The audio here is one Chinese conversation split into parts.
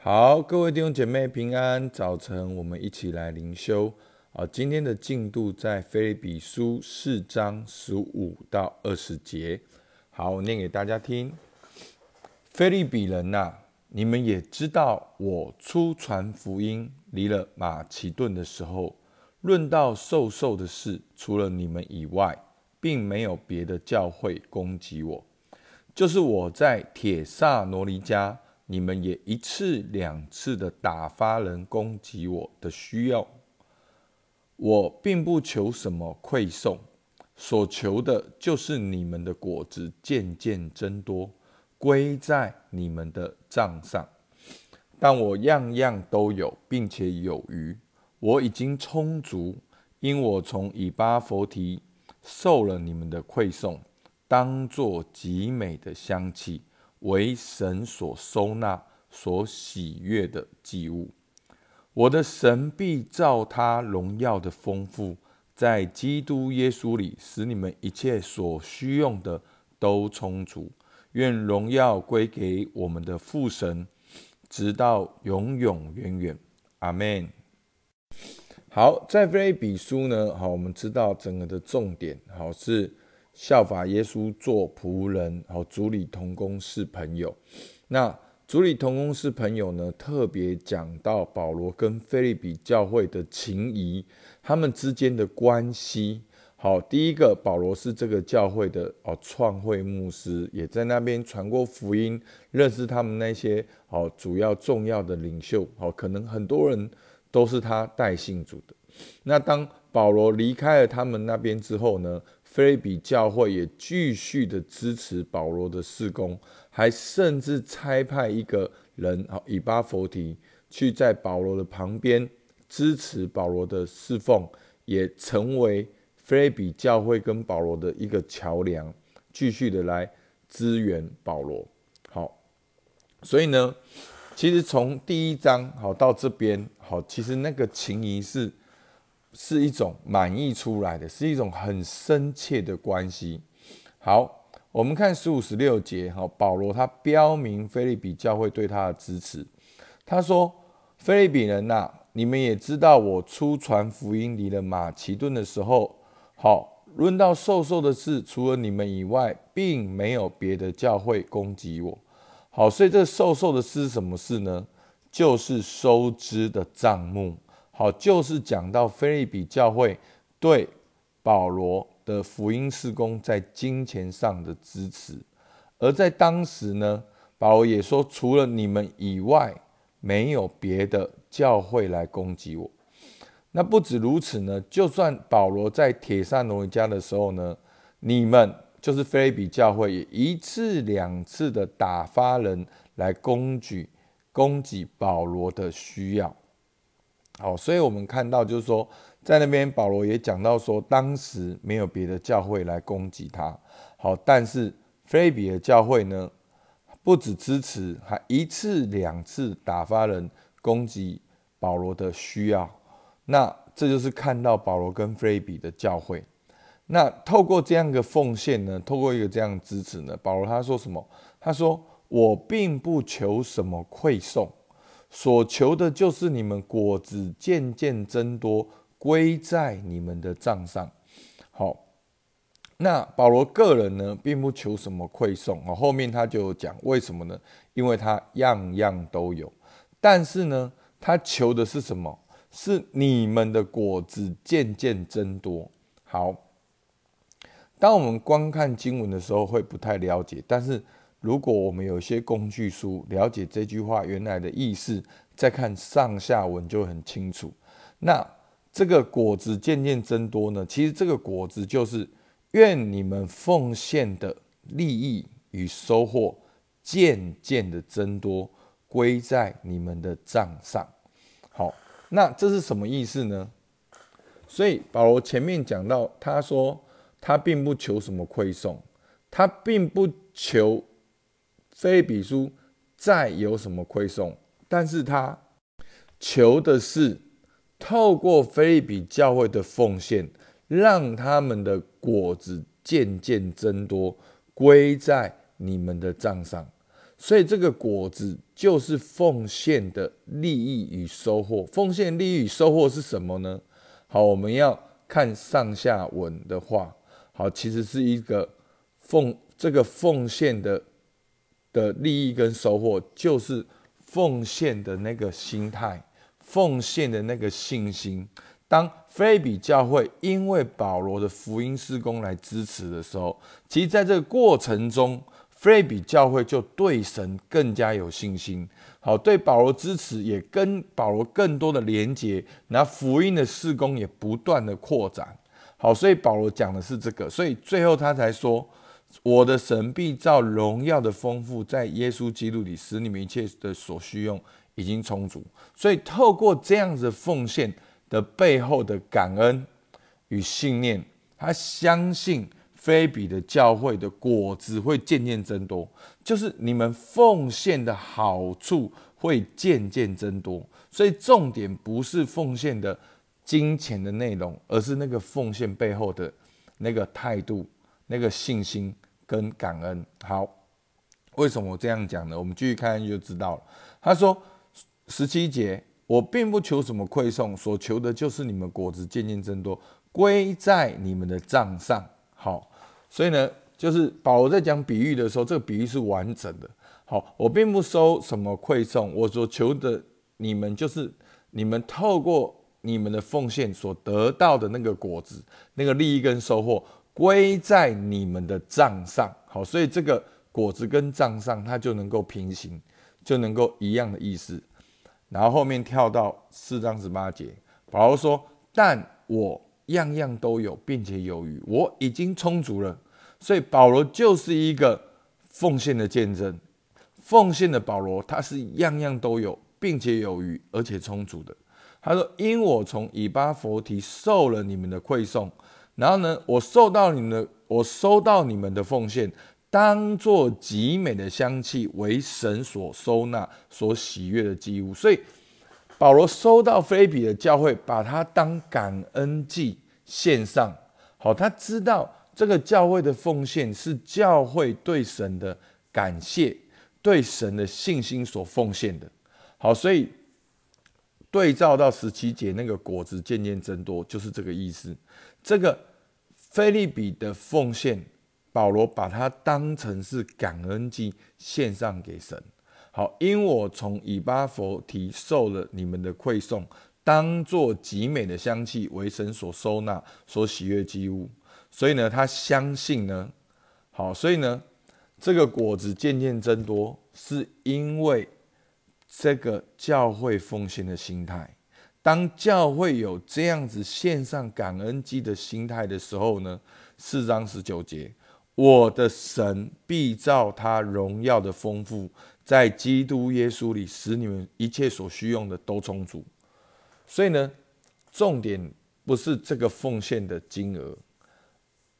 好，各位弟兄姐妹平安，早晨我们一起来灵修。啊，今天的进度在菲利比书四章十五到二十节。好，我念给大家听。菲利比人呐，你们也知道，我出传福音离了马其顿的时候，论到受受的事，除了你们以外，并没有别的教会攻击我。就是我在铁萨罗尼家。你们也一次两次的打发人攻击我的需要，我并不求什么馈送，所求的就是你们的果子渐渐增多，归在你们的账上。但我样样都有，并且有余，我已经充足，因我从以巴佛提受了你们的馈送，当作极美的香气。为神所收纳、所喜悦的祭物，我的神必照他荣耀的丰富，在基督耶稣里，使你们一切所需用的都充足。愿荣耀归给我们的父神，直到永永远远。阿门。好，在菲比书呢，好，我们知道整个的重点，好是。效法耶稣做仆人，好，主理同工是朋友。那主理同工是朋友呢？特别讲到保罗跟菲利比教会的情谊，他们之间的关系。好，第一个，保罗是这个教会的哦创会牧师，也在那边传过福音，认识他们那些好主要重要的领袖。好，可能很多人都是他带信主的。那当保罗离开了他们那边之后呢？菲利比教会也继续的支持保罗的事工，还甚至差派一个人，好以巴佛提，去在保罗的旁边支持保罗的侍奉，也成为菲利比教会跟保罗的一个桥梁，继续的来支援保罗。好，所以呢，其实从第一章好到这边好，其实那个情谊是。是一种满意出来的，是一种很深切的关系。好，我们看十五十六节，哈，保罗他标明菲利比教会对他的支持。他说：“菲利比人呐，你们也知道，我出传福音离了马其顿的时候，好，论到受受的事，除了你们以外，并没有别的教会攻击我。好，所以这受受的事是什么事呢？就是收支的账目。”好，就是讲到菲利比教会对保罗的福音事工在金钱上的支持，而在当时呢，保罗也说，除了你们以外，没有别的教会来攻击我。那不止如此呢，就算保罗在铁扇罗尼家的时候呢，你们就是菲利比教会，也一次两次的打发人来攻击攻击保罗的需要。好，所以我们看到，就是说，在那边保罗也讲到说，当时没有别的教会来攻击他。好，但是菲比的教会呢，不止支持，还一次两次打发人攻击保罗的需要。那这就是看到保罗跟菲比的教会。那透过这样一个奉献呢，透过一个这样的支持呢，保罗他说什么？他说：“我并不求什么馈送。”所求的就是你们果子渐渐增多，归在你们的账上。好，那保罗个人呢，并不求什么馈送啊。后面他就讲为什么呢？因为他样样都有，但是呢，他求的是什么？是你们的果子渐渐增多。好，当我们观看经文的时候，会不太了解，但是。如果我们有一些工具书，了解这句话原来的意思，再看上下文就很清楚。那这个果子渐渐增多呢？其实这个果子就是愿你们奉献的利益与收获渐渐的增多，归在你们的账上。好，那这是什么意思呢？所以保罗前面讲到，他说他并不求什么馈送，他并不求。菲利比书再有什么亏送，但是他求的是透过菲利比教会的奉献，让他们的果子渐渐增多，归在你们的账上。所以这个果子就是奉献的利益与收获。奉献利益与收获是什么呢？好，我们要看上下文的话，好，其实是一个奉这个奉献的的利益跟收获，就是奉献的那个心态，奉献的那个信心。当菲比教会因为保罗的福音施工来支持的时候，其实在这个过程中，菲比教会就对神更加有信心。好，对保罗支持也跟保罗更多的连结，那福音的施工也不断的扩展。好，所以保罗讲的是这个，所以最后他才说：“我的神必照荣耀的丰富，在耶稣基督里使你们一切的所需用已经充足。”所以透过这样子奉献。的背后的感恩与信念，他相信菲比的教会的果子会渐渐增多，就是你们奉献的好处会渐渐增多。所以重点不是奉献的金钱的内容，而是那个奉献背后的那个态度、那个信心跟感恩。好，为什么我这样讲呢？我们继续看就知道了。他说十七节。我并不求什么馈送，所求的就是你们果子渐渐增多，归在你们的账上。好，所以呢，就是保罗在讲比喻的时候，这个比喻是完整的。好，我并不收什么馈送，我所求的你们就是你们透过你们的奉献所得到的那个果子，那个利益跟收获，归在你们的账上。好，所以这个果子跟账上，它就能够平行，就能够一样的意思。然后后面跳到四章十八节，保罗说：“但我样样都有，并且有余，我已经充足了。”所以保罗就是一个奉献的见证。奉献的保罗，他是样样都有，并且有余，而且充足的。他说：“因我从以巴佛提受了你们的馈送，然后呢，我受到你们的，我收到你们的奉献。”当做极美的香气，为神所收纳、所喜悦的祭物。所以保罗收到菲比的教会，把它当感恩祭献上。好，他知道这个教会的奉献是教会对神的感谢、对神的信心所奉献的。好，所以对照到十七节那个果子渐渐增多，就是这个意思。这个菲利比的奉献。保罗把它当成是感恩祭献上给神。好，因我从以巴佛提受了你们的馈送，当做极美的香气，为神所收纳、所喜悦之物。所以呢，他相信呢，好，所以呢，这个果子渐渐增多，是因为这个教会奉献的心态。当教会有这样子献上感恩祭的心态的时候呢，四章十九节。我的神必照他荣耀的丰富，在基督耶稣里，使你们一切所需用的都充足。所以呢，重点不是这个奉献的金额，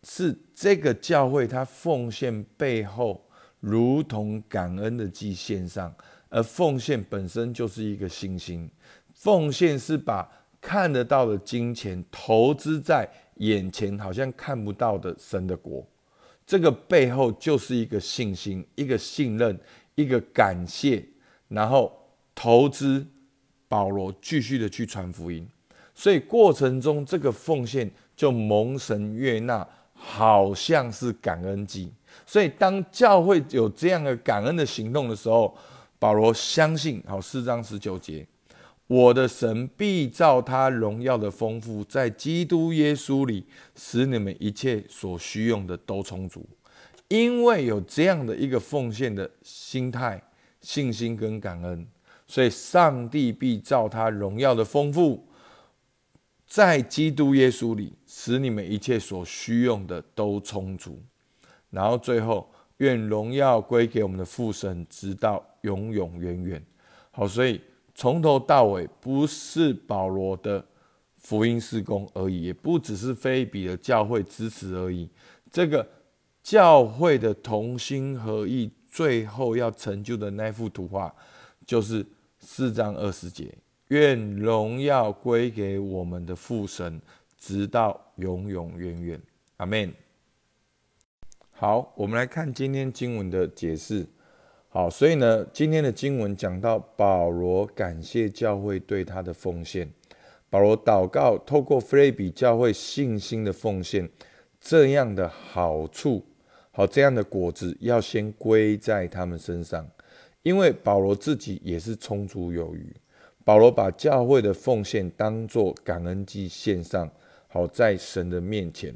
是这个教会他奉献背后如同感恩的祭献上，而奉献本身就是一个信心。奉献是把看得到的金钱投资在眼前好像看不到的神的国。这个背后就是一个信心，一个信任，一个感谢，然后投资保罗继续的去传福音，所以过程中这个奉献就蒙神悦纳，好像是感恩祭。所以当教会有这样的感恩的行动的时候，保罗相信，好四章十九节。我的神必照他荣耀的丰富，在基督耶稣里，使你们一切所需用的都充足。因为有这样的一个奉献的心态、信心跟感恩，所以上帝必照他荣耀的丰富，在基督耶稣里，使你们一切所需用的都充足。然后最后，愿荣耀归给我们的父神，直到永永远远。好，所以。从头到尾不是保罗的福音施工而已，也不只是菲比的教会支持而已。这个教会的同心合意，最后要成就的那幅图画，就是四章二十节：愿荣耀归给我们的父神，直到永永远远。阿门。好，我们来看今天经文的解释。好，所以呢，今天的经文讲到保罗感谢教会对他的奉献，保罗祷告，透过菲利比教会信心的奉献，这样的好处，好这样的果子要先归在他们身上，因为保罗自己也是充足有余。保罗把教会的奉献当作感恩祭献上，好在神的面前。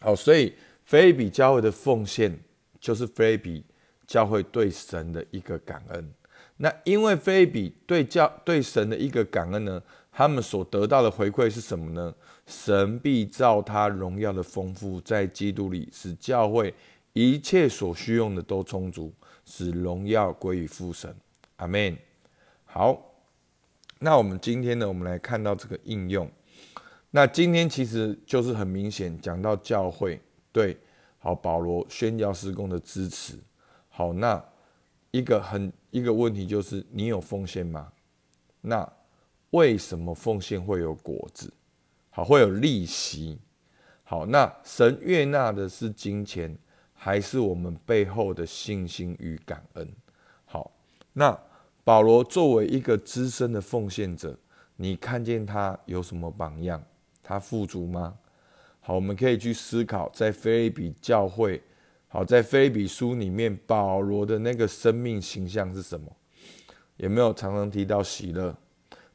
好，所以菲比教会的奉献就是菲比教会对神的一个感恩。那因为菲比对教对神的一个感恩呢，他们所得到的回馈是什么呢？神必照他荣耀的丰富，在基督里使教会一切所需用的都充足，使荣耀归于父神。阿门。好，那我们今天呢，我们来看到这个应用。那今天其实就是很明显讲到教会对好保罗宣教施工的支持。好，那一个很一个问题就是你有奉献吗？那为什么奉献会有果子？好，会有利息？好，那神悦纳的是金钱，还是我们背后的信心与感恩？好，那保罗作为一个资深的奉献者，你看见他有什么榜样？他富足吗？好，我们可以去思考，在菲利比教会，好，在菲利比书里面，保罗的那个生命形象是什么？有没有常常提到喜乐？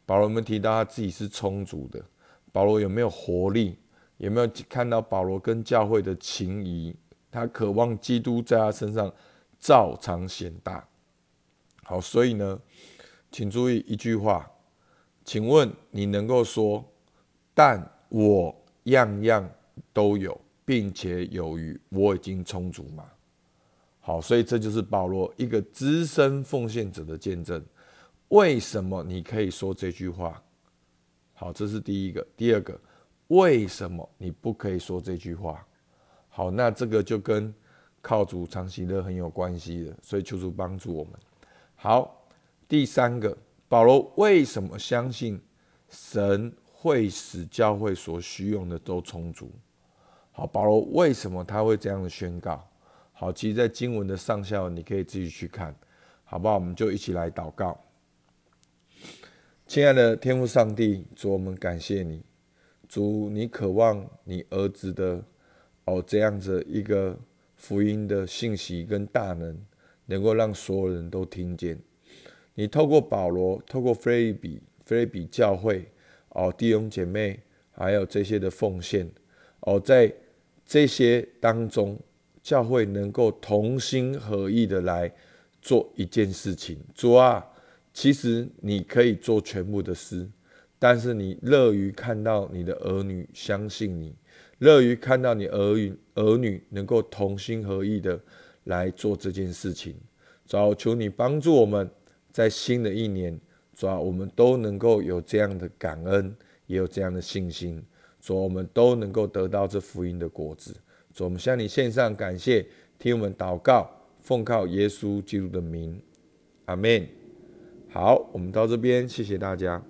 保罗有没有提到他自己是充足的？保罗有没有活力？有没有看到保罗跟教会的情谊？他渴望基督在他身上照常显大。好，所以呢，请注意一句话，请问你能够说，但？我样样都有，并且有余，我已经充足嘛。好，所以这就是保罗一个资深奉献者的见证。为什么你可以说这句话？好，这是第一个。第二个，为什么你不可以说这句话？好，那这个就跟靠主长喜乐很有关系的。所以求主帮助我们。好，第三个，保罗为什么相信神？会使教会所需用的都充足。好，保罗为什么他会这样的宣告？好，其实，在经文的上下，你可以自己去看，好不好？我们就一起来祷告。亲爱的天父上帝，主，我们感谢你，主，你渴望你儿子的哦这样子一个福音的信息跟大能，能够让所有人都听见。你透过保罗，透过菲利比，菲利比教会。哦，弟兄姐妹，还有这些的奉献，哦，在这些当中，教会能够同心合意的来做一件事情。主啊，其实你可以做全部的事，但是你乐于看到你的儿女相信你，乐于看到你儿女儿女能够同心合意的来做这件事情。主啊，求你帮助我们在新的一年。主啊，我们都能够有这样的感恩，也有这样的信心。主，我们都能够得到这福音的果子。主，我们向你献上感谢，听我们祷告，奉靠耶稣基督的名，阿门。好，我们到这边，谢谢大家。